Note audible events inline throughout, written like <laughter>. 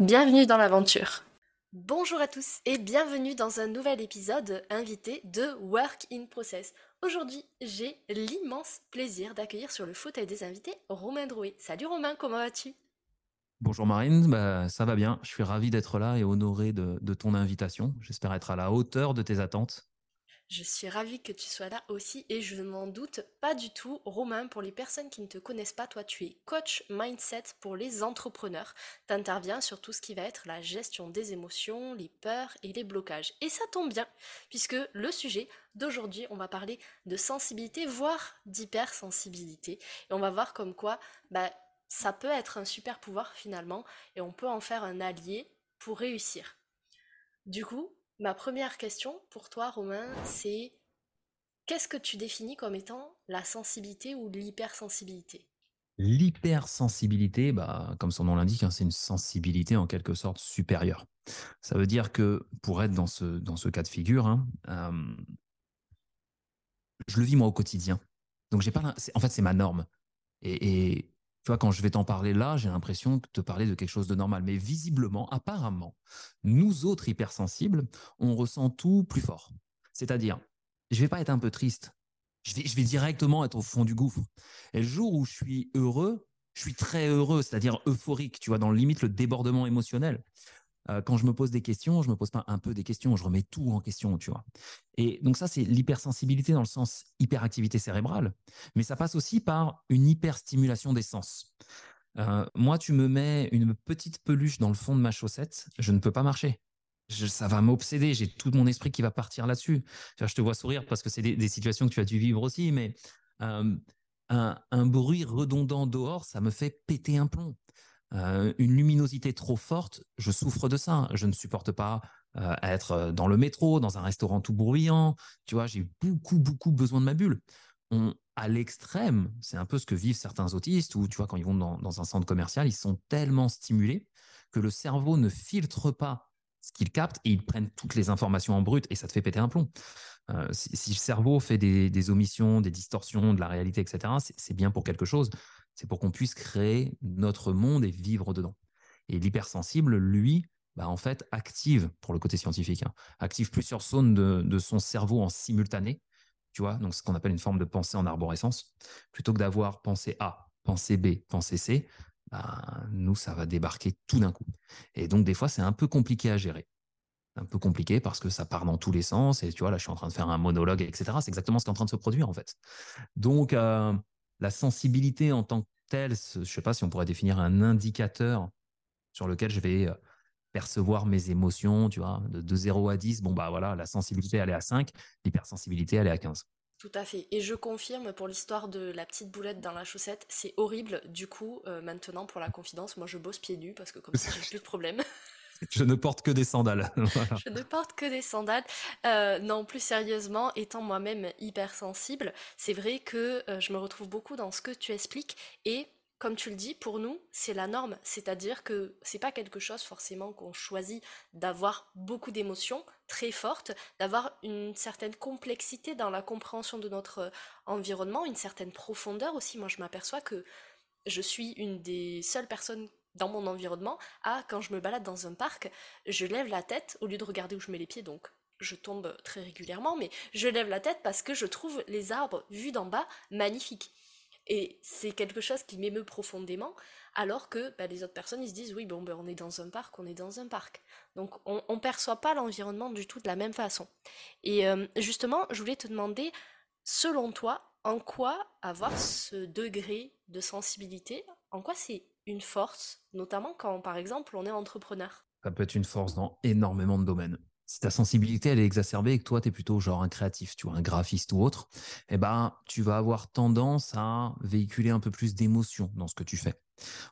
Bienvenue dans l'aventure. Bonjour à tous et bienvenue dans un nouvel épisode invité de Work in Process. Aujourd'hui, j'ai l'immense plaisir d'accueillir sur le fauteuil des invités Romain Drouet. Salut Romain, comment vas-tu? Bonjour Marine, bah, ça va bien. Je suis ravi d'être là et honoré de ton invitation. J'espère être à la hauteur de tes attentes. Je suis ravie que tu sois là aussi et je ne m'en doute pas du tout. Romain, pour les personnes qui ne te connaissent pas, toi tu es coach mindset pour les entrepreneurs. Tu interviens sur tout ce qui va être la gestion des émotions, les peurs et les blocages. Et ça tombe bien, puisque le sujet d'aujourd'hui, on va parler de sensibilité, voire d'hypersensibilité. Et on va voir comme quoi bah, ça peut être un super pouvoir finalement et on peut en faire un allié pour réussir. Du coup, Ma première question pour toi, Romain, c'est qu'est-ce que tu définis comme étant la sensibilité ou l'hypersensibilité? L'hypersensibilité, bah, comme son nom l'indique, hein, c'est une sensibilité en quelque sorte supérieure. Ça veut dire que pour être dans ce, cas de figure, hein, je le vis moi au quotidien. Donc j'ai pas, en fait, c'est ma norme. Tu vois, quand je vais t'en parler là, j'ai l'impression de te parler de quelque chose de normal. Mais visiblement, apparemment, nous autres hypersensibles, on ressent tout plus fort. C'est-à-dire, je vais pas être un peu triste. Je vais, je vais directement être au fond du gouffre. Et le jour où je suis heureux, je suis très heureux, c'est-à-dire euphorique, tu vois, dans le limite le débordement émotionnel. Quand je me pose des questions, je me pose pas un peu des questions, je remets tout en question, tu vois. Et donc ça, c'est l'hypersensibilité dans le sens hyperactivité cérébrale, mais ça passe aussi par une hyperstimulation des sens. Moi, tu me mets une petite peluche dans le fond de ma chaussette, je ne peux pas marcher. ça va m'obséder, j'ai tout mon esprit qui va partir là-dessus. Je te vois sourire parce que c'est des, situations que tu as dû vivre aussi, mais un bruit redondant dehors, ça me fait péter un plomb. Euh, une luminosité trop forte, je souffre de ça. Je ne supporte pas euh, être euh, dans le métro, dans un restaurant tout bruyant. Tu vois, j'ai beaucoup, beaucoup besoin de ma bulle. On, à l'extrême, c'est un peu ce que vivent certains autistes, ou tu vois, quand ils vont dans, un centre commercial, ils sont tellement stimulés que le cerveau ne filtre pas ce qu'ils captent et ils prennent toutes les informations en brut et ça te fait péter un plomb. si, le cerveau fait des, omissions, des distorsions de la réalité, etc., c'est bien pour quelque chose c'est pour qu'on puisse créer notre monde et vivre dedans. Et l'hypersensible, lui, bah, en fait, active, pour le côté scientifique, hein, active plusieurs zones de, son cerveau en simultané, tu vois, donc ce qu'on appelle une forme de pensée en arborescence. Plutôt que d'avoir pensée A, pensée B, pensée C, bah, nous, ça va débarquer tout d'un coup. Et donc, des fois, c'est un peu compliqué à gérer. Un peu compliqué parce que ça part dans tous les sens. Et tu vois, là, je suis en train de faire un monologue, etc. C'est exactement ce qui est en train de se produire, en fait. Donc, euh, la sensibilité en tant que telle, je ne sais pas si on pourrait définir un indicateur sur lequel je vais euh, percevoir mes émotions, tu vois, de, 0 à 10, bon bah voilà, la sensibilité elle est à 5, l'hypersensibilité elle est à 15. Tout à fait. Et je confirme pour l'histoire de la petite boulette dans la chaussette, c'est horrible. Du coup, euh, maintenant pour la confidence, moi je bosse pieds nus parce que comme ça j'ai <laughs> plus de problème. Je ne porte que des sandales. <laughs> Je ne porte que des sandales. Euh, non, plus sérieusement, étant moi-même hypersensible, c'est vrai que euh, je me retrouve beaucoup dans ce que tu expliques et comme tu le dis, pour nous, c'est la norme. C'est-à-dire que c'est pas quelque chose forcément qu'on choisit d'avoir beaucoup d'émotions très fortes, d'avoir une certaine complexité dans la compréhension de notre euh, environnement, une certaine profondeur aussi. Moi, je m'aperçois que je suis une des seules personnes dans mon environnement à quand je me balade dans un parc, je lève la tête au lieu de regarder où je mets les pieds, donc je tombe très régulièrement, mais je lève la tête parce que je trouve les arbres vus d'en bas magnifiques. Et c'est quelque chose qui m'émeut profondément, alors que bah, les autres personnes, ils se disent, oui, bon, ben, on est dans un parc, on est dans un parc. Donc on ne perçoit pas l'environnement du tout de la même façon. Et euh, justement, je voulais te demander, selon toi, en quoi avoir ce degré de sensibilité, en quoi c'est une force, notamment quand, par exemple, on est entrepreneur Ça peut être une force dans énormément de domaines. Si ta sensibilité elle est exacerbée et que toi tu es plutôt genre un créatif, tu vois, un graphiste ou autre, eh ben tu vas avoir tendance à véhiculer un peu plus d'émotions dans ce que tu fais.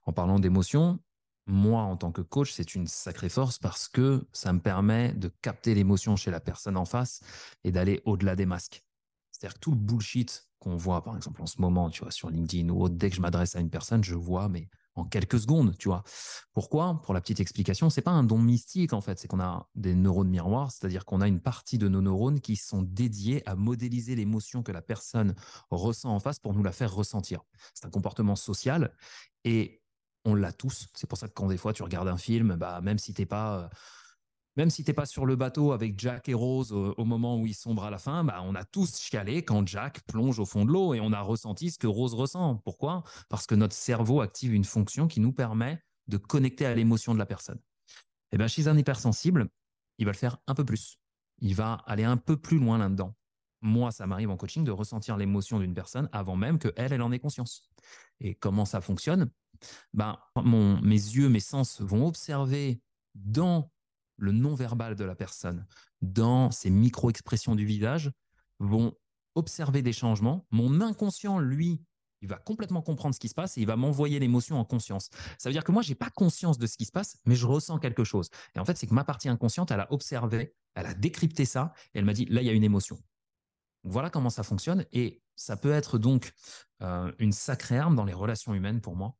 En parlant d'émotions, moi, en tant que coach, c'est une sacrée force parce que ça me permet de capter l'émotion chez la personne en face et d'aller au-delà des masques. C'est-à-dire que tout le bullshit qu'on voit, par exemple, en ce moment, tu vois, sur LinkedIn ou autre, dès que je m'adresse à une personne, je vois, mais en quelques secondes, tu vois. Pourquoi? Pour la petite explication, c'est pas un don mystique en fait, c'est qu'on a des neurones miroirs, c'est-à-dire qu'on a une partie de nos neurones qui sont dédiés à modéliser l'émotion que la personne ressent en face pour nous la faire ressentir. C'est un comportement social et on l'a tous. C'est pour ça que quand des fois tu regardes un film, bah, même si t'es pas euh, même si t'es pas sur le bateau avec Jack et Rose au, moment où ils sombrent à la fin, bah, on a tous chialé quand Jack plonge au fond de l'eau et on a ressenti ce que Rose ressent. Pourquoi? Parce que notre cerveau active une fonction qui nous permet de connecter à l'émotion de la personne. Et eh bien, chez un hypersensible, il va le faire un peu plus. Il va aller un peu plus loin là-dedans. Moi, ça m'arrive en coaching de ressentir l'émotion d'une personne avant même que elle, elle en ait conscience. Et comment ça fonctionne? Ben, mon, mes yeux, mes sens vont observer dans le non-verbal de la personne, dans ses micro-expressions du visage, vont observer des changements. Mon inconscient, lui, il va complètement comprendre ce qui se passe et il va m'envoyer l'émotion en conscience. Ça veut dire que moi, j'ai pas conscience de ce qui se passe, mais je ressens quelque chose. Et en fait, c'est que ma partie inconsciente, elle a observé, elle a décrypté ça et elle m'a dit, là, il y a une émotion. Voilà comment ça fonctionne. Et ça peut être donc euh, une sacrée arme dans les relations humaines pour moi.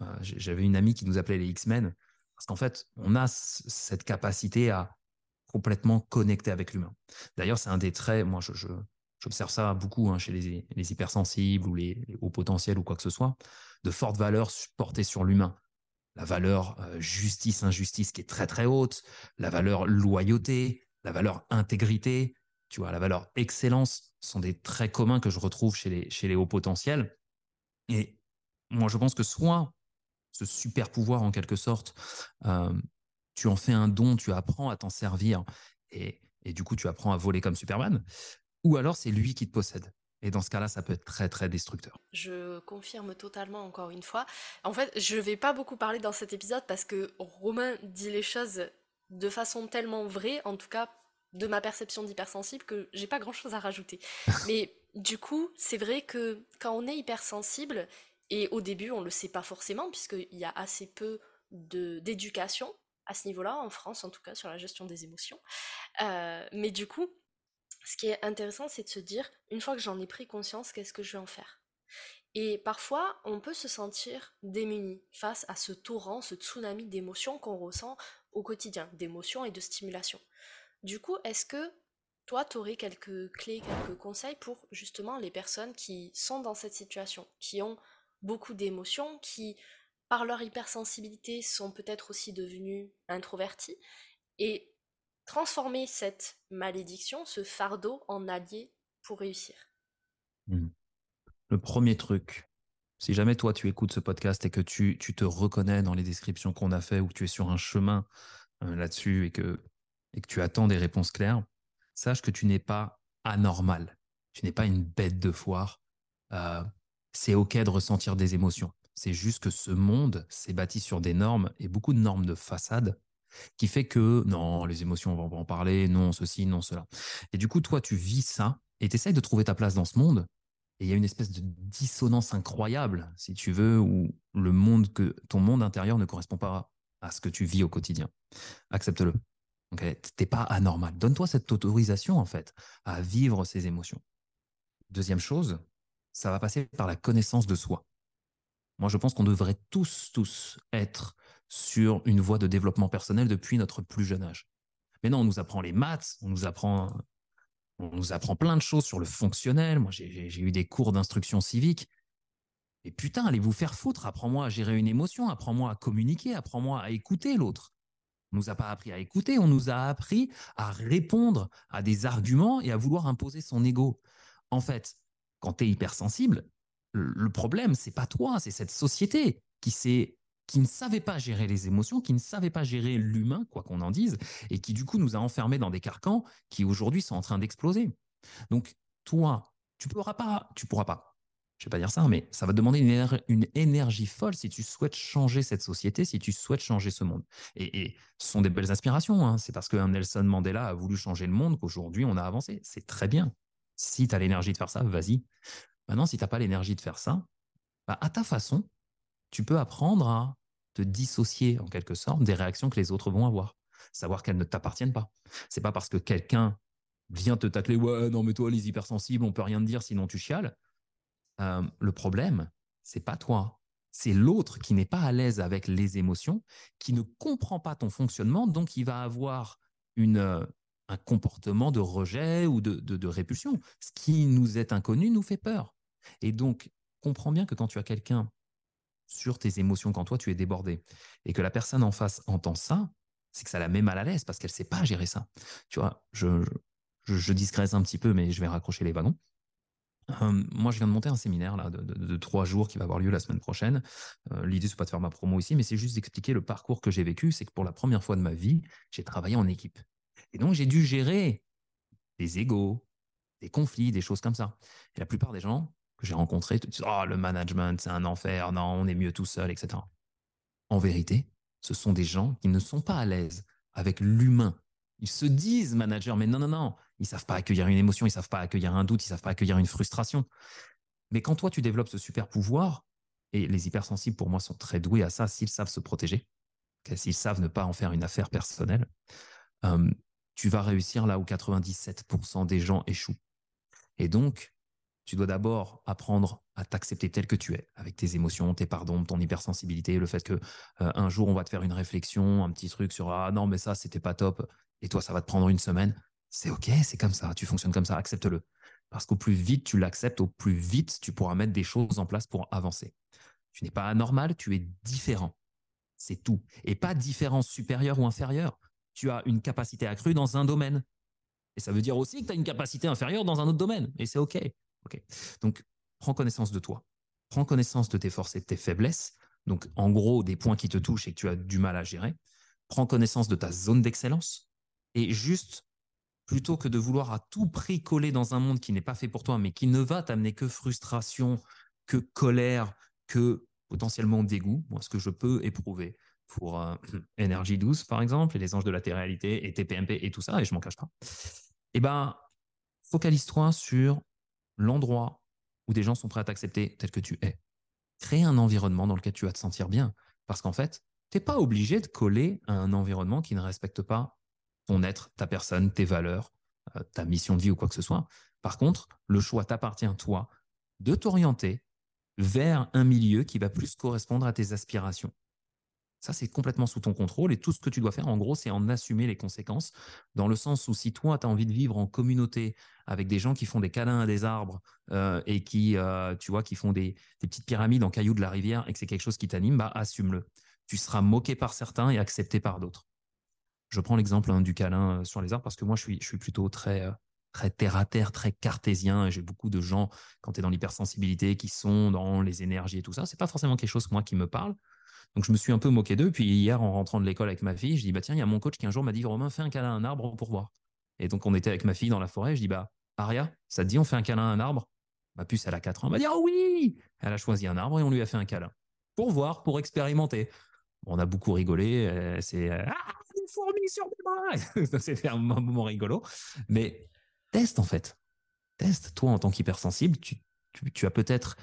Euh, j'avais une amie qui nous appelait les X-Men parce qu'en fait, on a cette capacité à complètement connecter avec l'humain. D'ailleurs, c'est un des traits, moi, je, j'observe ça beaucoup hein, chez les, les, hypersensibles ou les, hauts potentiels ou quoi que ce soit, de fortes valeurs portées sur l'humain. La valeur euh, justice-injustice qui est très très haute, la valeur loyauté, la valeur intégrité, tu vois, la valeur excellence sont des traits communs que je retrouve chez les, chez les hauts potentiels. Et moi, je pense que soit ce super pouvoir en quelque sorte, euh, tu en fais un don, tu apprends à t'en servir et, du coup tu apprends à voler comme Superman, ou alors c'est lui qui te possède. Et dans ce cas-là, ça peut être très très destructeur. Je confirme totalement encore une fois. En fait, je ne vais pas beaucoup parler dans cet épisode parce que Romain dit les choses de façon tellement vraie, en tout cas de ma perception d'hypersensible, que j'ai pas grand-chose à rajouter. <laughs> Mais du coup, c'est vrai que quand on est hypersensible, et au début, on ne le sait pas forcément, puisqu'il y a assez peu d'éducation à ce niveau-là, en France en tout cas, sur la gestion des émotions. Euh, mais du coup, ce qui est intéressant, c'est de se dire, une fois que j'en ai pris conscience, qu'est-ce que je vais en faire? Et parfois, on peut se sentir démuni face à ce torrent, ce tsunami d'émotions qu'on ressent au quotidien, d'émotions et de stimulation. Du coup, est-ce que toi, tu aurais quelques clés, quelques conseils pour justement les personnes qui sont dans cette situation, qui ont beaucoup d'émotions, qui, par leur hypersensibilité, sont peut-être aussi devenus introvertis, et transformer cette malédiction, ce fardeau, en allié pour réussir. Mmh. Le premier truc, si jamais toi tu écoutes ce podcast et que tu, te reconnais dans les descriptions qu'on a fait ou que tu es sur un chemin euh, là-dessus et que, et que tu attends des réponses claires, sache que tu n'es pas anormal. Tu n'es pas une bête de foire. Euh, c'est OK de ressentir des émotions. C'est juste que ce monde s'est bâti sur des normes et beaucoup de normes de façade qui fait que non, les émotions, on va en parler, non, ceci, non, cela. Et du coup, toi, tu vis ça et tu essayes de trouver ta place dans ce monde. Et il y a une espèce de dissonance incroyable, si tu veux, où le monde que ton monde intérieur ne correspond pas à ce que tu vis au quotidien. Accepte-le. Tu T'es pas anormal. Donne-toi cette autorisation, en fait, à vivre ces émotions. Deuxième chose, ça va passer par la connaissance de soi. Moi, je pense qu'on devrait tous, tous être sur une voie de développement personnel depuis notre plus jeune âge. Mais non, on nous apprend les maths, on nous apprend, on nous apprend plein de choses sur le fonctionnel. Moi, j'ai eu des cours d'instruction civique. Et putain, allez vous faire foutre? Apprends-moi à gérer une émotion, apprends-moi à communiquer, apprends-moi à écouter l'autre. On nous a pas appris à écouter, on nous a appris à répondre à des arguments et à vouloir imposer son ego. En fait, quand tu es hypersensible, le problème, c'est pas toi, c'est cette société qui qui ne savait pas gérer les émotions, qui ne savait pas gérer l'humain, quoi qu'on en dise, et qui du coup nous a enfermés dans des carcans qui aujourd'hui sont en train d'exploser. Donc toi, tu pourras pas, tu pourras pas. Je vais pas dire ça, mais ça va demander une, énergie folle si tu souhaites changer cette société, si tu souhaites changer ce monde. Et, ce sont des belles inspirations. Hein. C'est parce que Nelson Mandela a voulu changer le monde qu'aujourd'hui on a avancé. C'est très bien. Si tu as l'énergie de faire ça, vas-y. Maintenant, si tu n'as pas l'énergie de faire ça, bah, à ta façon, tu peux apprendre à te dissocier en quelque sorte des réactions que les autres vont avoir. Savoir qu'elles ne t'appartiennent pas. C'est pas parce que quelqu'un vient te tacler, ouais, non, mais toi, les hypersensibles, on peut rien te dire, sinon tu chiales. Euh, le problème, c'est pas toi. C'est l'autre qui n'est pas à l'aise avec les émotions, qui ne comprend pas ton fonctionnement, donc il va avoir une, euh, un comportement de rejet ou de, répulsion. Ce qui nous est inconnu nous fait peur. Et donc, comprends bien que quand tu as quelqu'un sur tes émotions, quand toi tu es débordé, et que la personne en face entend ça, c'est que ça la met mal à l'aise parce qu'elle sait pas gérer ça. Tu vois, je, je, je, un petit peu, mais je vais raccrocher les wagons. Euh, moi, je viens de monter un séminaire là, de, trois jours qui va avoir lieu la semaine prochaine. Euh, L'idée, c'est pas de faire ma promo ici, mais c'est juste d'expliquer le parcours que j'ai vécu. C'est que pour la première fois de ma vie, j'ai travaillé en équipe. Et donc, j'ai dû gérer des égaux, des conflits, des choses comme ça. Et la plupart des gens que j'ai rencontrés te disent Oh, le management, c'est un enfer, non, on est mieux tout seul, etc. En vérité, ce sont des gens qui ne sont pas à l'aise avec l'humain. Ils se disent managers, mais non, non, non, ils savent pas accueillir une émotion, ils savent pas accueillir un doute, ils savent pas accueillir une frustration. Mais quand toi, tu développes ce super pouvoir, et les hypersensibles, pour moi, sont très doués à ça s'ils savent se protéger, s'ils savent ne pas en faire une affaire personnelle, euh, tu vas réussir là où 97% des gens échouent. Et donc, tu dois d'abord apprendre à t'accepter tel que tu es, avec tes émotions, tes pardons, ton hypersensibilité, le fait que euh, un jour on va te faire une réflexion, un petit truc sur ah non mais ça c'était pas top, et toi ça va te prendre une semaine. C'est ok, c'est comme ça, tu fonctionnes comme ça, accepte-le. Parce qu'au plus vite tu l'acceptes, au plus vite tu pourras mettre des choses en place pour avancer. Tu n'es pas anormal, tu es différent. C'est tout. Et pas différent supérieur ou inférieur. Tu as une capacité accrue dans un domaine. Et ça veut dire aussi que tu as une capacité inférieure dans un autre domaine. Et c'est OK. OK. Donc, prends connaissance de toi. Prends connaissance de tes forces et de tes faiblesses. Donc, en gros, des points qui te touchent et que tu as du mal à gérer. Prends connaissance de ta zone d'excellence. Et juste, plutôt que de vouloir à tout prix coller dans un monde qui n'est pas fait pour toi, mais qui ne va t'amener que frustration, que colère, que potentiellement dégoût, moi, ce que je peux éprouver pour euh, <clears throat> Énergie douce, par exemple, et les anges de la réalité et TPMP et tout ça, et je m'en cache pas, eh ben, focalise-toi sur l'endroit où des gens sont prêts à t'accepter tel que tu es. Crée un environnement dans lequel tu vas te sentir bien. Parce qu'en fait, tu n'es pas obligé de coller à un environnement qui ne respecte pas ton être, ta personne, tes valeurs, euh, ta mission de vie ou quoi que ce soit. Par contre, le choix t'appartient, toi, de t'orienter vers un milieu qui va plus correspondre à tes aspirations. Ça, c'est complètement sous ton contrôle et tout ce que tu dois faire, en gros, c'est en assumer les conséquences, dans le sens où si toi, tu as envie de vivre en communauté avec des gens qui font des câlins à des arbres euh, et qui, euh, tu vois, qui font des, petites pyramides en cailloux de la rivière et que c'est quelque chose qui t'anime, bah, assume-le. Tu seras moqué par certains et accepté par d'autres. Je prends l'exemple hein, du câlin euh, sur les arbres parce que moi, je suis, plutôt très, très terre à terre, très cartésien. J'ai beaucoup de gens, quand tu es dans l'hypersensibilité, qui sont dans les énergies et tout ça. C'est pas forcément quelque chose, moi, qui me parle. Donc je me suis un peu moqué d'eux. Puis hier, en rentrant de l'école avec ma fille, je dis bah tiens, il y a mon coach qui un jour m'a dit Romain, fais un câlin à un arbre pour voir. Et donc on était avec ma fille dans la forêt. Je dis bah Aria, ça te dit on fait un câlin à un arbre? Ma puce, elle a 4 ans. Elle m'a dit oh oui Elle a choisi un arbre et on lui a fait un câlin pour voir, pour expérimenter. On a beaucoup rigolé. C'est euh, ah des fourmis sur mes bras. <laughs> C'était un moment rigolo. Mais teste en fait. Teste. Toi en tant qu'hypersensible, tu, tu as peut-être,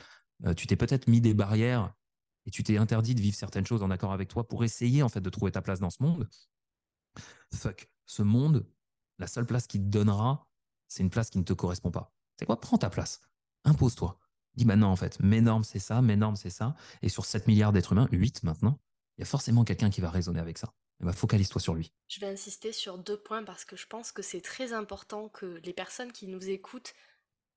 euh, tu t'es peut-être mis des barrières et tu t'es interdit de vivre certaines choses en accord avec toi pour essayer en fait de trouver ta place dans ce monde, fuck, ce monde, la seule place qui te donnera, c'est une place qui ne te correspond pas. C'est quoi? Prends ta place. Impose-toi. Dis maintenant en fait, mes normes c'est ça, mes normes c'est ça. Et sur 7 milliards d'êtres humains, 8 maintenant, il y a forcément quelqu'un qui va raisonner avec ça. Ben, focalise-toi sur lui. Je vais insister sur deux points parce que je pense que c'est très important que les personnes qui nous écoutent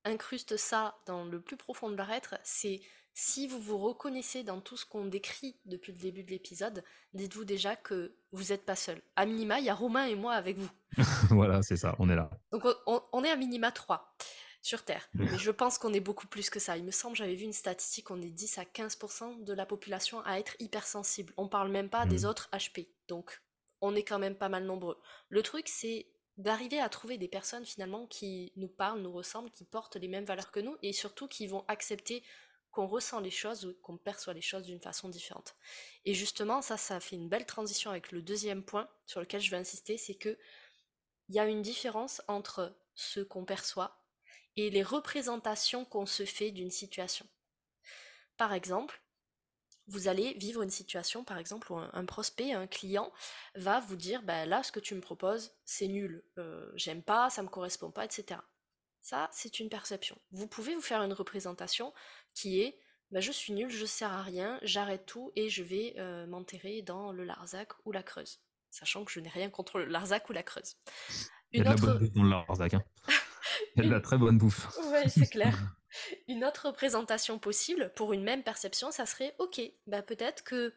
incrustent ça dans le plus profond de leur être. C'est si vous vous reconnaissez dans tout ce qu'on décrit depuis le début de l'épisode, dites-vous déjà que vous n'êtes pas seul. À minima, il y a Romain et moi avec vous. <laughs> voilà, c'est ça, on est là. Donc on, est à minima 3 sur Terre. <laughs> Mais je pense qu'on est beaucoup plus que ça. Il me semble, j'avais vu une statistique, on est 10 à 15% de la population à être hypersensible. On parle même pas des mmh. autres HP. Donc on est quand même pas mal nombreux. Le truc, c'est d'arriver à trouver des personnes finalement qui nous parlent, nous ressemblent, qui portent les mêmes valeurs que nous et surtout qui vont accepter qu'on ressent les choses ou qu'on perçoit les choses d'une façon différente. Et justement, ça, ça fait une belle transition avec le deuxième point sur lequel je vais insister, c'est que il y a une différence entre ce qu'on perçoit et les représentations qu'on se fait d'une situation. Par exemple, vous allez vivre une situation, par exemple, où un, prospect, un client va vous dire, bah, là, ce que tu me proposes, c'est nul, euh, j'aime pas, ça me correspond pas, etc. Ça, c'est une perception. Vous pouvez vous faire une représentation qui est, bah, je suis nul, je sers à rien, j'arrête tout et je vais euh, m'enterrer dans le Larzac ou la Creuse. Sachant que je n'ai rien contre le Larzac ou la Creuse. Une <laughs> Il y a de la bonne bouffe dans le Larzac. Hein. Il y a de la très bonne bouffe. Oui, c'est clair. <laughs> Une autre représentation possible pour une même perception, ça serait ok, bah peut-être que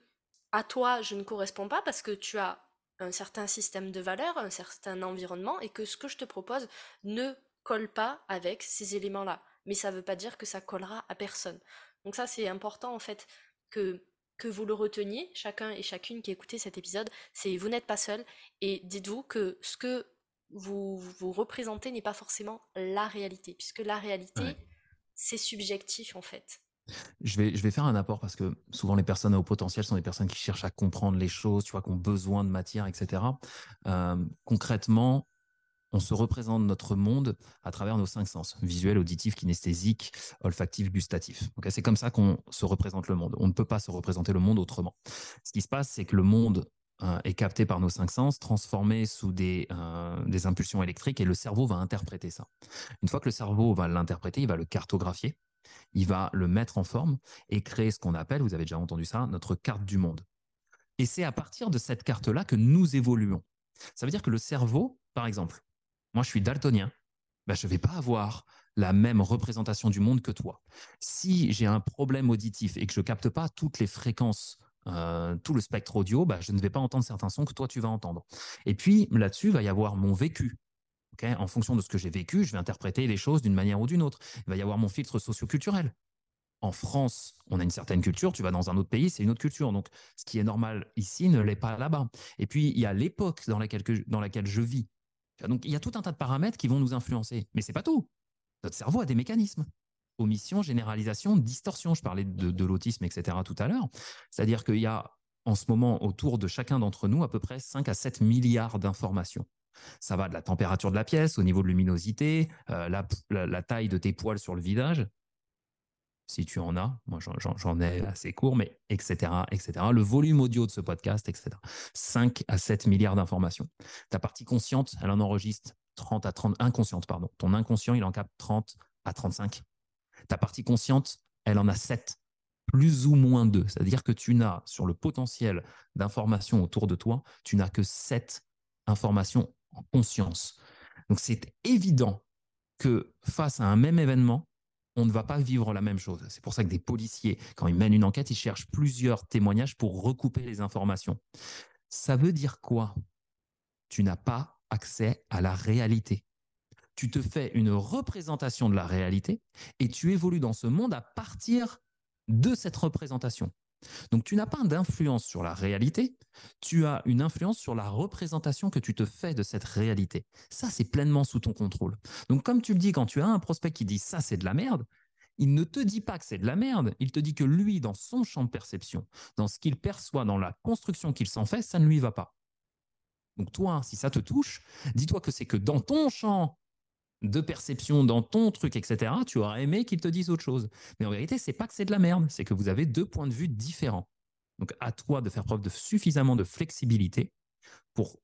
à toi je ne correspond pas parce que tu as un certain système de valeurs, un certain environnement et que ce que je te propose ne colle pas avec ces éléments-là. Mais ça ne veut pas dire que ça collera à personne. Donc ça c'est important en fait que que vous le reteniez, chacun et chacune qui écoutez cet épisode, c'est vous n'êtes pas seul et dites-vous que ce que vous vous représentez n'est pas forcément la réalité, puisque la réalité, c'est subjectif en fait. Je vais, je vais faire un apport parce que souvent les personnes à haut potentiel sont des personnes qui cherchent à comprendre les choses, tu vois, qui ont besoin de matière, etc. Euh, concrètement, on se représente notre monde à travers nos cinq sens, visuel, auditif, kinesthésique, olfactif, gustatif. c'est comme ça qu'on se représente le monde. On ne peut pas se représenter le monde autrement. Ce qui se passe, c'est que le monde euh, est capté par nos cinq sens, transformé sous des, euh, des impulsions électriques et le cerveau va interpréter ça. Une fois que le cerveau va l'interpréter, il va le cartographier, il va le mettre en forme et créer ce qu'on appelle, vous avez déjà entendu ça, notre carte du monde. Et c'est à partir de cette carte-là que nous évoluons. Ça veut dire que le cerveau, par exemple, moi je suis daltonien, ben, je ne vais pas avoir la même représentation du monde que toi. Si j'ai un problème auditif et que je ne capte pas toutes les fréquences euh, tout le spectre audio, bah, je ne vais pas entendre certains sons que toi tu vas entendre. Et puis là-dessus, va y avoir mon vécu. en fonction de ce que j'ai vécu, je vais interpréter les choses d'une manière ou d'une autre. Il va y avoir mon filtre socioculturel. En France, on a une certaine culture, tu vas dans un autre pays, c'est une autre culture. Donc, ce qui est normal ici ne l'est pas là-bas. Et puis, il y a l'époque dans laquelle je vis. Donc, il y a tout un tas de paramètres qui vont nous influencer. Mais c'est pas tout. Notre cerveau a des mécanismes omission, généralisation, distorsion. Je parlais de, l'autisme, etc. tout à l'heure. C'est-à-dire qu'il y a en ce moment autour de chacun d'entre nous à peu près 5 à 7 milliards d'informations. Ça va de la température de la pièce, au niveau de luminosité, euh, la, taille de tes poils sur le visage, si tu en as, moi j'en ai assez court, mais etc., etc. Le volume audio de ce podcast, etc. 5 à 7 milliards d'informations. Ta partie consciente, elle en enregistre 30 à 30, inconsciente, pardon. Ton inconscient, il en capte 30 à 35. Ta partie consciente, elle en a 7, plus ou moins 2. C'est-à-dire que tu n'as, sur le potentiel d'informations autour de toi, tu n'as que 7 informations en conscience. Donc c'est évident que face à un même événement, on ne va pas vivre la même chose. C'est pour ça que des policiers, quand ils mènent une enquête, ils cherchent plusieurs témoignages pour recouper les informations. Ça veut dire quoi? Tu n'as pas accès à la réalité tu te fais une représentation de la réalité et tu évolues dans ce monde à partir de cette représentation. Donc tu n'as pas d'influence sur la réalité, tu as une influence sur la représentation que tu te fais de cette réalité. Ça, c'est pleinement sous ton contrôle. Donc comme tu le dis, quand tu as un prospect qui dit ça, c'est de la merde, il ne te dit pas que c'est de la merde, il te dit que lui, dans son champ de perception, dans ce qu'il perçoit, dans la construction qu'il s'en fait, ça ne lui va pas. Donc toi, si ça te touche, dis-toi que c'est que dans ton champ de perception dans ton truc, etc., tu aurais aimé qu'ils te disent autre chose. Mais en vérité, c'est pas que c'est de la merde, c'est que vous avez deux points de vue différents. Donc à toi de faire preuve de suffisamment de flexibilité pour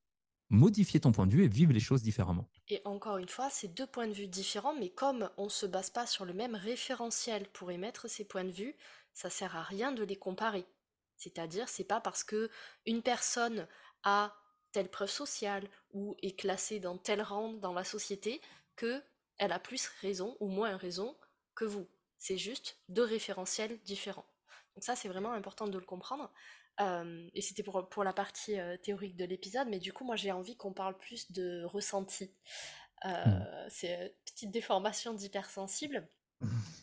modifier ton point de vue et vivre les choses différemment. Et encore une fois, c'est deux points de vue différents, mais comme on ne se base pas sur le même référentiel pour émettre ces points de vue, ça sert à rien de les comparer. C'est-à-dire, c'est pas parce que une personne a telle preuve sociale ou est classée dans tel rang dans la société que elle a plus raison ou moins raison que vous. C'est juste deux référentiels différents. Donc ça, c'est vraiment important de le comprendre. Euh, et c'était pour, pour la partie euh, théorique de l'épisode, mais du coup, moi, j'ai envie qu'on parle plus de ressenti. Euh, hmm. C'est une petite déformation d'hypersensible.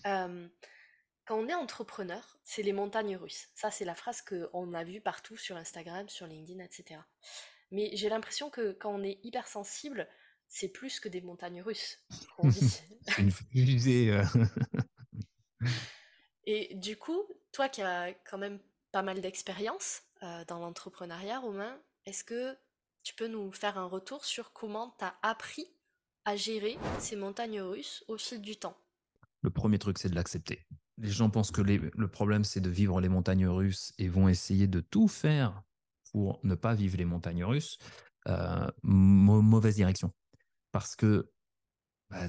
quand on est entrepreneur, c'est les montagnes russes. Ça, c'est la phrase qu'on a vue partout sur Instagram, sur LinkedIn, etc. Mais j'ai l'impression que quand on est hypersensible, c'est plus que des montagnes russes <laughs> c'est une fusée. Euh. <laughs> Et du coup, toi qui as quand même pas mal d'expérience euh, dans l'entrepreneuriat, Romain, est-ce que tu peux nous faire un retour sur comment tu as appris à gérer ces montagnes russes au fil du temps? Le premier truc, c'est de l'accepter. les gens pensent que le problème, c'est de vivre les montagnes russes et vont essayer de tout faire pour ne pas vivre les montagnes russes, euh, mauvaise direction. Parce que bah,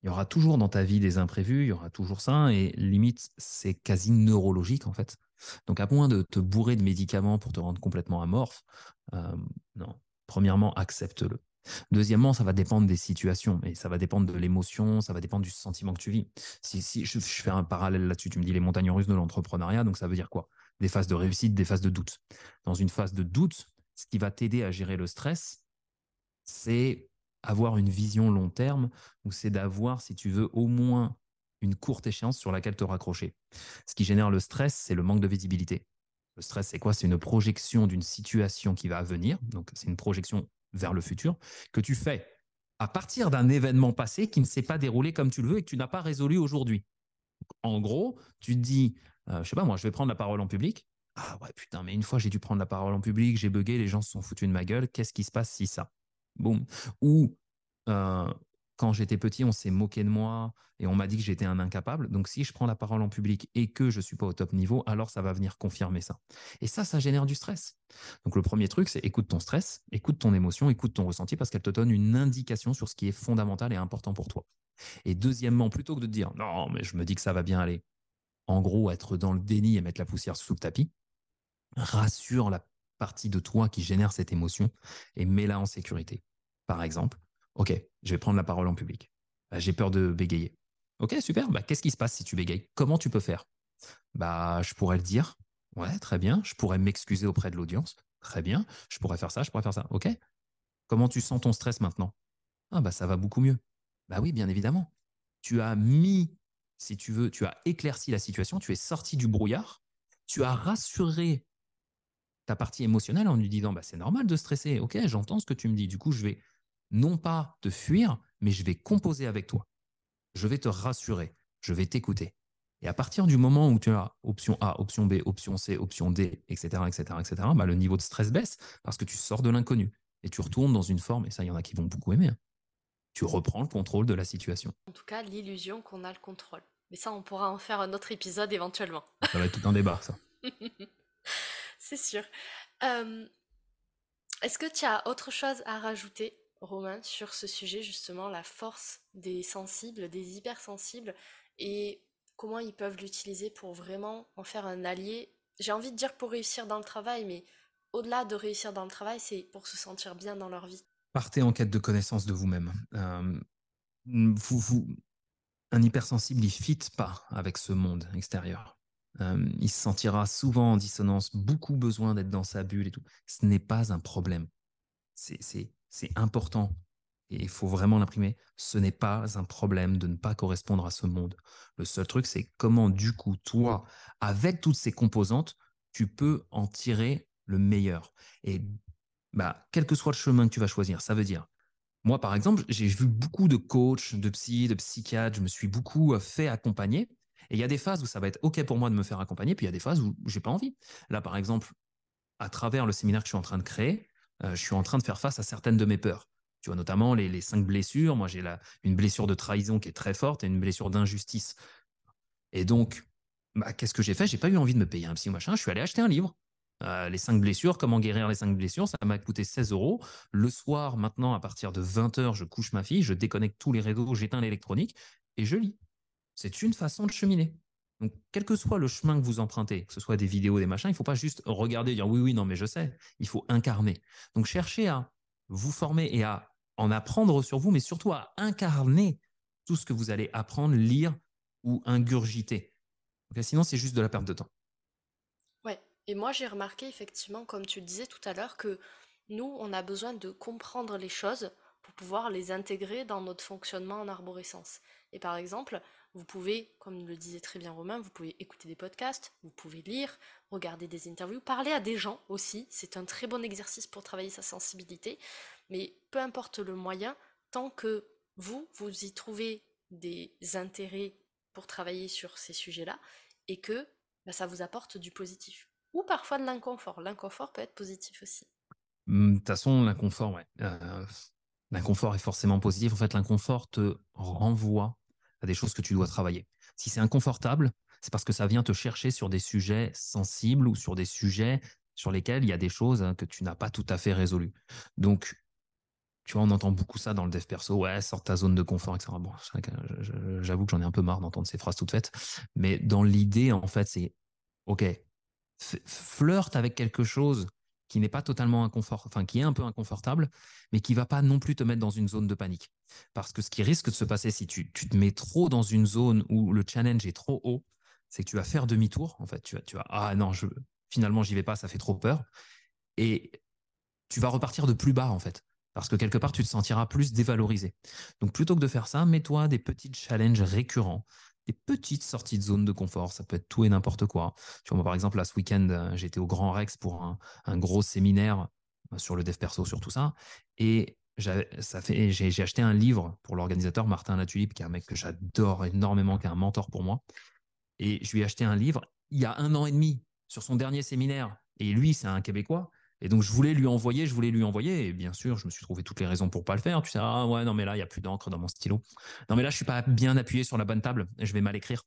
il y aura toujours dans ta vie des imprévus, il y aura toujours ça, et limite, c'est quasi neurologique en fait. Donc, à moins de te bourrer de médicaments pour te rendre complètement amorphe, euh, non. Premièrement, accepte-le. Deuxièmement, ça va dépendre des situations et ça va dépendre de l'émotion, ça va dépendre du sentiment que tu vis. Si, si je, fais un parallèle là-dessus, tu me dis les montagnes russes de l'entrepreneuriat, donc ça veut dire quoi? Des phases de réussite, des phases de doute. Dans une phase de doute, ce qui va t'aider à gérer le stress, c'est avoir une vision long terme ou c'est d'avoir, si tu veux, au moins une courte échéance sur laquelle te raccrocher. Ce qui génère le stress, c'est le manque de visibilité. Le stress, c'est quoi? C'est une projection d'une situation qui va venir. Donc, c'est une projection vers le futur que tu fais à partir d'un événement passé qui ne s'est pas déroulé comme tu le veux et que tu n'as pas résolu aujourd'hui. En gros, tu te dis, euh, je sais pas moi, je vais prendre la parole en public. Ah ouais, putain, mais une fois j'ai dû prendre la parole en public, j'ai bugué, les gens se sont foutus de ma gueule. Qu'est-ce qui se passe si ça? Ou euh, quand j'étais petit, on s'est moqué de moi et on m'a dit que j'étais un incapable. Donc, si je prends la parole en public et que je suis pas au top niveau, alors ça va venir confirmer ça. Et ça, ça génère du stress. Donc, le premier truc, c'est écoute ton stress, écoute ton émotion, écoute ton ressenti parce qu'elle te donne une indication sur ce qui est fondamental et important pour toi. Et deuxièmement, plutôt que de te dire non, mais je me dis que ça va bien aller, en gros, être dans le déni et mettre la poussière sous le tapis, rassure la partie de toi qui génère cette émotion et mets-la en sécurité. Par exemple, OK, je vais prendre la parole en public. Bah, j'ai peur de bégayer. OK, super. Bah, qu'est-ce qui se passe si tu bégayes? Comment tu peux faire? Bah, je pourrais le dire. Ouais, très bien. Je pourrais m'excuser auprès de l'audience. Très bien. Je pourrais faire ça, je pourrais faire ça. OK Comment tu sens ton stress maintenant? Ah, bah, ça va beaucoup mieux. Bah oui, bien évidemment. Tu as mis, si tu veux, tu as éclairci la situation, tu es sorti du brouillard, tu as rassuré ta partie émotionnelle en lui disant bah, c'est normal de stresser. Ok, j'entends ce que tu me dis. Du coup, je vais non pas te fuir, mais je vais composer avec toi. Je vais te rassurer, je vais t'écouter. Et à partir du moment où tu as option A, option B, option C, option D, etc., etc., etc., le niveau de stress baisse parce que tu sors de l'inconnu et tu retournes dans une forme, et ça, il y en a qui vont beaucoup aimer, hein. tu reprends le contrôle de la situation. En tout cas, l'illusion qu'on a le contrôle. Mais ça, on pourra en faire un autre épisode éventuellement. Ça va être tout un débat, ça. <laughs> C'est sûr. Euh, est-ce que tu as autre chose à rajouter? Romain, sur ce sujet, justement, la force des sensibles, des hypersensibles, et comment ils peuvent l'utiliser pour vraiment en faire un allié. J'ai envie de dire pour réussir dans le travail, mais au-delà de réussir dans le travail, c'est pour se sentir bien dans leur vie. Partez en quête de connaissance de vous-même. Euh, un hypersensible, il fit pas avec ce monde extérieur. Euh, il se sentira souvent en dissonance, beaucoup besoin d'être dans sa bulle et tout. Ce n'est pas un problème. C'est c'est important et il faut vraiment l'imprimer. Ce n'est pas un problème de ne pas correspondre à ce monde. Le seul truc, c'est comment, du coup, toi, avec toutes ces composantes, tu peux en tirer le meilleur. Et bah, quel que soit le chemin que tu vas choisir, ça veut dire, moi, par exemple, j'ai vu beaucoup de coachs, de psy, de psychiatres, je me suis beaucoup euh, fait accompagner. Et il y a des phases où ça va être OK pour moi de me faire accompagner, puis il y a des phases où j'ai pas envie. Là, par exemple, à travers le séminaire que je suis en train de créer, euh, je suis en train de faire face à certaines de mes peurs. Tu vois, notamment les, cinq blessures. Moi, j'ai une blessure de trahison qui est très forte et une blessure d'injustice. Et donc, bah, qu'est-ce que j'ai fait? J'ai pas eu envie de me payer un psy machin. Je suis allé acheter un livre. Euh, les cinq blessures, comment guérir les cinq blessures, ça m'a coûté 16 euros. Le soir, maintenant, à partir de 20h, je couche ma fille, je déconnecte tous les réseaux, j'éteins l'électronique et je lis. C'est une façon de cheminer. Donc, quel que soit le chemin que vous empruntez, que ce soit des vidéos, des machins, il ne faut pas juste regarder et dire oui, oui, non, mais je sais. Il faut incarner. Donc, cherchez à vous former et à en apprendre sur vous, mais surtout à incarner tout ce que vous allez apprendre, lire ou ingurgiter. sinon, c'est juste de la perte de temps. Ouais. Et moi, j'ai remarqué effectivement, comme tu le disais tout à l'heure, que nous, on a besoin de comprendre les choses pour pouvoir les intégrer dans notre fonctionnement en arborescence. Et par exemple, vous pouvez, comme le disait très bien Romain, vous pouvez écouter des podcasts, vous pouvez lire, regarder des interviews, parler à des gens aussi. C'est un très bon exercice pour travailler sa sensibilité. Mais peu importe le moyen, tant que vous, vous y trouvez des intérêts pour travailler sur ces sujets-là et que bah, ça vous apporte du positif. Ou parfois de l'inconfort. L'inconfort peut être positif aussi. Mmh, de toute façon, l'inconfort, ouais. Euh, l'inconfort est forcément positif. En fait, l'inconfort te renvoie des choses que tu dois travailler. Si c'est inconfortable, c'est parce que ça vient te chercher sur des sujets sensibles ou sur des sujets sur lesquels il y a des choses hein, que tu n'as pas tout à fait résolues. Donc, tu vois, on entend beaucoup ça dans le dev perso. Ouais, sors ta zone de confort, etc. Bon, j'avoue que j'en ai un peu marre d'entendre ces phrases toutes faites. Mais dans l'idée, en fait, c'est OK, flirte avec quelque chose qui n'est pas totalement inconfort, enfin qui est un peu inconfortable, mais qui va pas non plus te mettre dans une zone de panique. Parce que ce qui risque de se passer si tu, te mets trop dans une zone où le challenge est trop haut, c'est que tu vas faire demi-tour. En fait, tu vas, tu vas, ah non, je, finalement, j'y vais pas, ça fait trop peur. Et tu vas repartir de plus bas, en fait parce que quelque part, tu te sentiras plus dévalorisé. Donc, plutôt que de faire ça, mets-toi des petits challenges récurrents, des petites sorties de zone de confort. Ça peut être tout et n'importe quoi. Tu vois, par exemple, là, ce week-end, euh, j'étais au Grand Rex pour un, gros séminaire euh, sur le dev perso, sur tout ça. Et j'ai acheté un livre pour l'organisateur Martin Latulippe, qui est un mec que j'adore énormément, qui est un mentor pour moi. Et je lui ai acheté un livre il y a un an et demi sur son dernier séminaire. Et lui, c'est un Québécois. Et donc, je voulais lui envoyer, je voulais lui envoyer. Et bien sûr, je me suis trouvé toutes les raisons pour pas le faire. Tu sais, ah ouais, non, mais là, il n'y a plus d'encre dans mon stylo. Non, mais là, je suis pas bien appuyé sur la bonne table. Je vais mal écrire.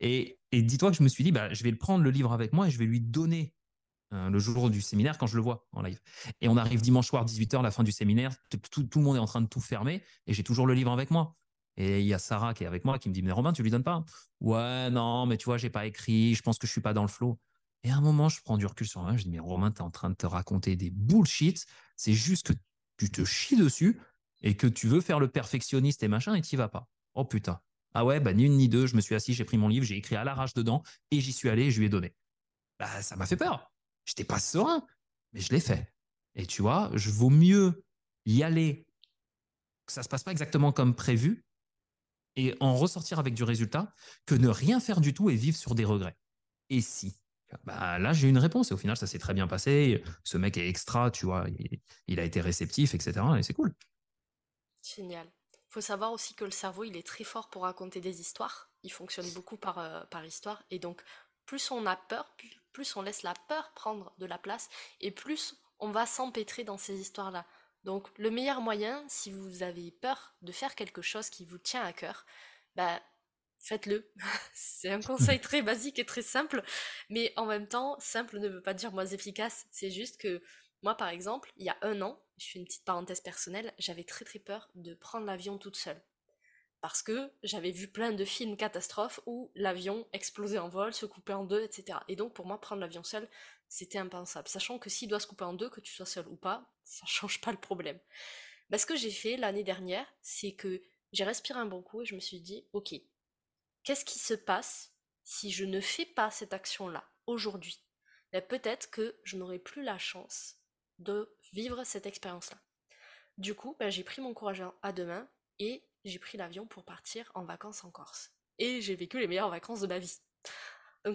Et, dis-toi que je me suis dit, bah, je vais le prendre le livre avec moi et je vais lui donner euh, le jour du séminaire quand je le vois en live. Et on arrive dimanche soir, 18h, la fin du séminaire. Tout, le monde est en train de tout fermer et j'ai toujours le livre avec moi. Et il y a Sarah qui est avec moi qui me dit, mais Romain, tu lui donnes pas? Ouais, non, mais tu vois, j'ai pas écrit. Je pense que je suis pas dans le flow. Et à un moment, je prends du recul sur moi, je dis, mais Romain, tu es en train de te raconter des bullshit. C'est juste que tu te chies dessus et que tu veux faire le perfectionniste et machin et tu vas pas. Oh putain. Ah ouais, bah ni une ni deux, je me suis assis, j'ai pris mon livre, j'ai écrit à l'arrache dedans et j'y suis allé et je lui ai donné. Bah, ça m'a fait peur. J'étais pas serein, mais je l'ai fait. Et tu vois, je vaut mieux y aller, que ça se passe pas exactement comme prévu et en ressortir avec du résultat que ne rien faire du tout et vivre sur des regrets. Et si? Bah, là, j'ai une réponse et au final, ça s'est très bien passé. Ce mec est extra, tu vois, il, a été réceptif, etc. Et c'est cool. Génial. Il faut savoir aussi que le cerveau, il est très fort pour raconter des histoires. Il fonctionne beaucoup par, euh, par histoire. Et donc, plus on a peur, plus on laisse la peur prendre de la place et plus on va s'empêtrer dans ces histoires-là. Donc, le meilleur moyen, si vous avez peur de faire quelque chose qui vous tient à cœur, bah, faites-le. <laughs> c'est un <laughs> conseil très basique et très simple, mais en même temps, simple ne veut pas dire moins efficace. C'est juste que moi, par exemple, il y a un an, je fais une petite parenthèse personnelle, j'avais très très peur de prendre l'avion toute seule. Parce que j'avais vu plein de films catastrophes où l'avion explosait en vol, se coupait en deux, etc. Et donc pour moi, prendre l'avion seul, c'était impensable. Sachant que s'il doit se couper en deux, que tu sois seul ou pas, ça <laughs> change pas le problème. Bah, ce que j'ai fait l'année dernière, c'est que j'ai respiré un bon coup et je me suis dit, ok, qu'est-ce qui se passe si je ne fais pas cette action-là aujourd'hui? Ben, Peut-être que je n'aurai plus la chance de vivre cette expérience-là. Du coup, ben, j'ai pris mon courage à deux mains et j'ai pris l'avion pour partir en vacances en Corse. Et j'ai vécu les meilleures vacances de ma vie.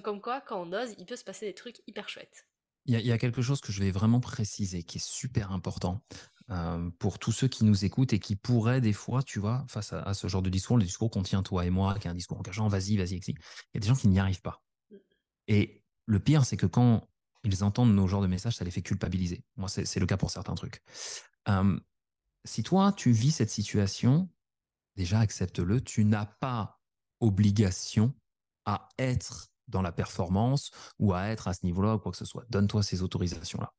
Comme quoi, quand on ose, il peut se passer des trucs hyper chouettes. Il y, a quelque chose que je vais vraiment préciser qui est super important. Euh, pour tous ceux qui nous écoutent et qui pourraient des fois, tu vois, face à, ce genre de discours, le discours qu'on tient toi et moi, qui est un discours engageant, vas-y, vas-y, vas-y, il y a des gens qui n'y arrivent pas. Et le pire, c'est que quand ils entendent nos genres de messages, ça les fait culpabiliser. Moi, c'est le cas pour certains trucs. Euh, si toi, tu vis cette situation, déjà accepte-le, tu n'as pas obligation à être dans la performance ou à être à ce niveau-là ou quoi que ce soit. Donne-toi ces autorisations-là.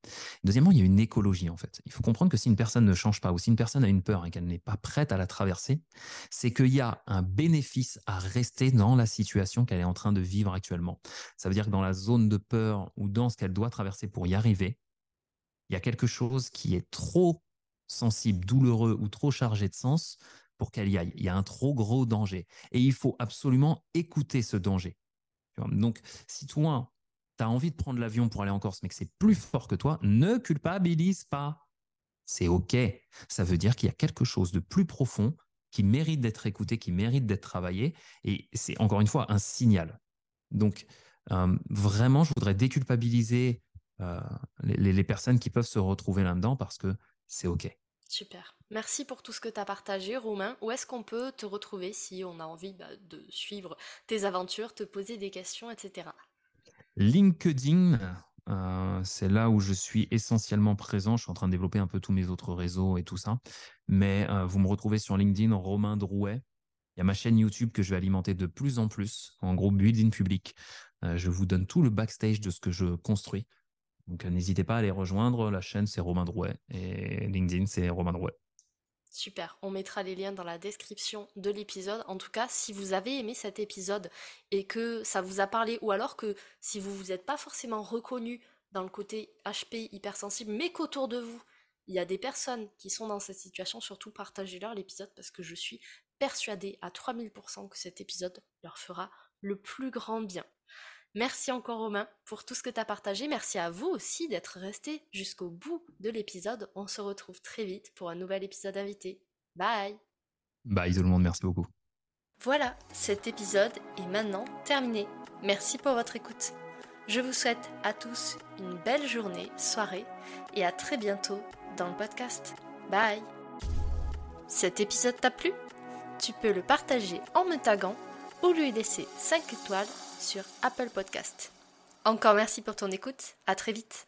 Deuxièmement, il y a une écologie en fait. Il faut comprendre que si une personne ne change pas ou si une personne a une peur et qu'elle n'est pas prête à la traverser, c'est qu'il y a un bénéfice à rester dans la situation qu'elle est en train de vivre actuellement. Ça veut dire que dans la zone de peur ou dans ce qu'elle doit traverser pour y arriver, il y a quelque chose qui est trop sensible, douloureux ou trop chargé de sens pour qu'elle y aille. Il y a un trop gros danger. Et il faut absolument écouter ce danger. Donc, si toi, tu as envie de prendre l'avion pour aller en Corse, mais que c'est plus fort que toi, ne culpabilise pas. C'est OK. Ça veut dire qu'il y a quelque chose de plus profond qui mérite d'être écouté, qui mérite d'être travaillé. Et c'est encore une fois un signal. Donc, euh, vraiment, je voudrais déculpabiliser euh, les, personnes qui peuvent se retrouver là-dedans parce que c'est OK. Super. Merci pour tout ce que tu as partagé, Romain. Où est-ce qu'on peut te retrouver si on a envie bah, de suivre tes aventures, te poser des questions, etc. LinkedIn, euh, c'est là où je suis essentiellement présent. Je suis en train de développer un peu tous mes autres réseaux et tout ça. Mais euh, vous me retrouvez sur LinkedIn, Romain Drouet. Il y a ma chaîne YouTube que je vais alimenter de plus en plus, en gros building public. je vous donne tout le backstage de ce que je construis. Donc n'hésitez pas à les rejoindre. La chaîne, c'est Romain Drouet et LinkedIn, c'est Romain Drouet. Super, on mettra les liens dans la description de l'épisode. En tout cas, si vous avez aimé cet épisode et que ça vous a parlé, ou alors que si vous vous êtes pas forcément reconnu dans le côté HP hypersensible, mais qu'autour de vous, il y a des personnes qui sont dans cette situation, surtout partagez-leur l'épisode parce que je suis persuadée à 3000% que cet épisode leur fera le plus grand bien. Merci encore Romain pour tout ce que tu as partagé. Merci à vous aussi d'être resté jusqu'au bout de l'épisode. On se retrouve très vite pour un nouvel épisode invité. Bye Bye tout le monde, merci beaucoup. Voilà, cet épisode est maintenant terminé. Merci pour votre écoute. Je vous souhaite à tous une belle journée, soirée et à très bientôt dans le podcast. Bye Cet épisode t'a plu? Tu peux le partager en me taguant ou lui laisser 5 étoiles sur Apple Podcast. Encore merci pour ton écoute, à très vite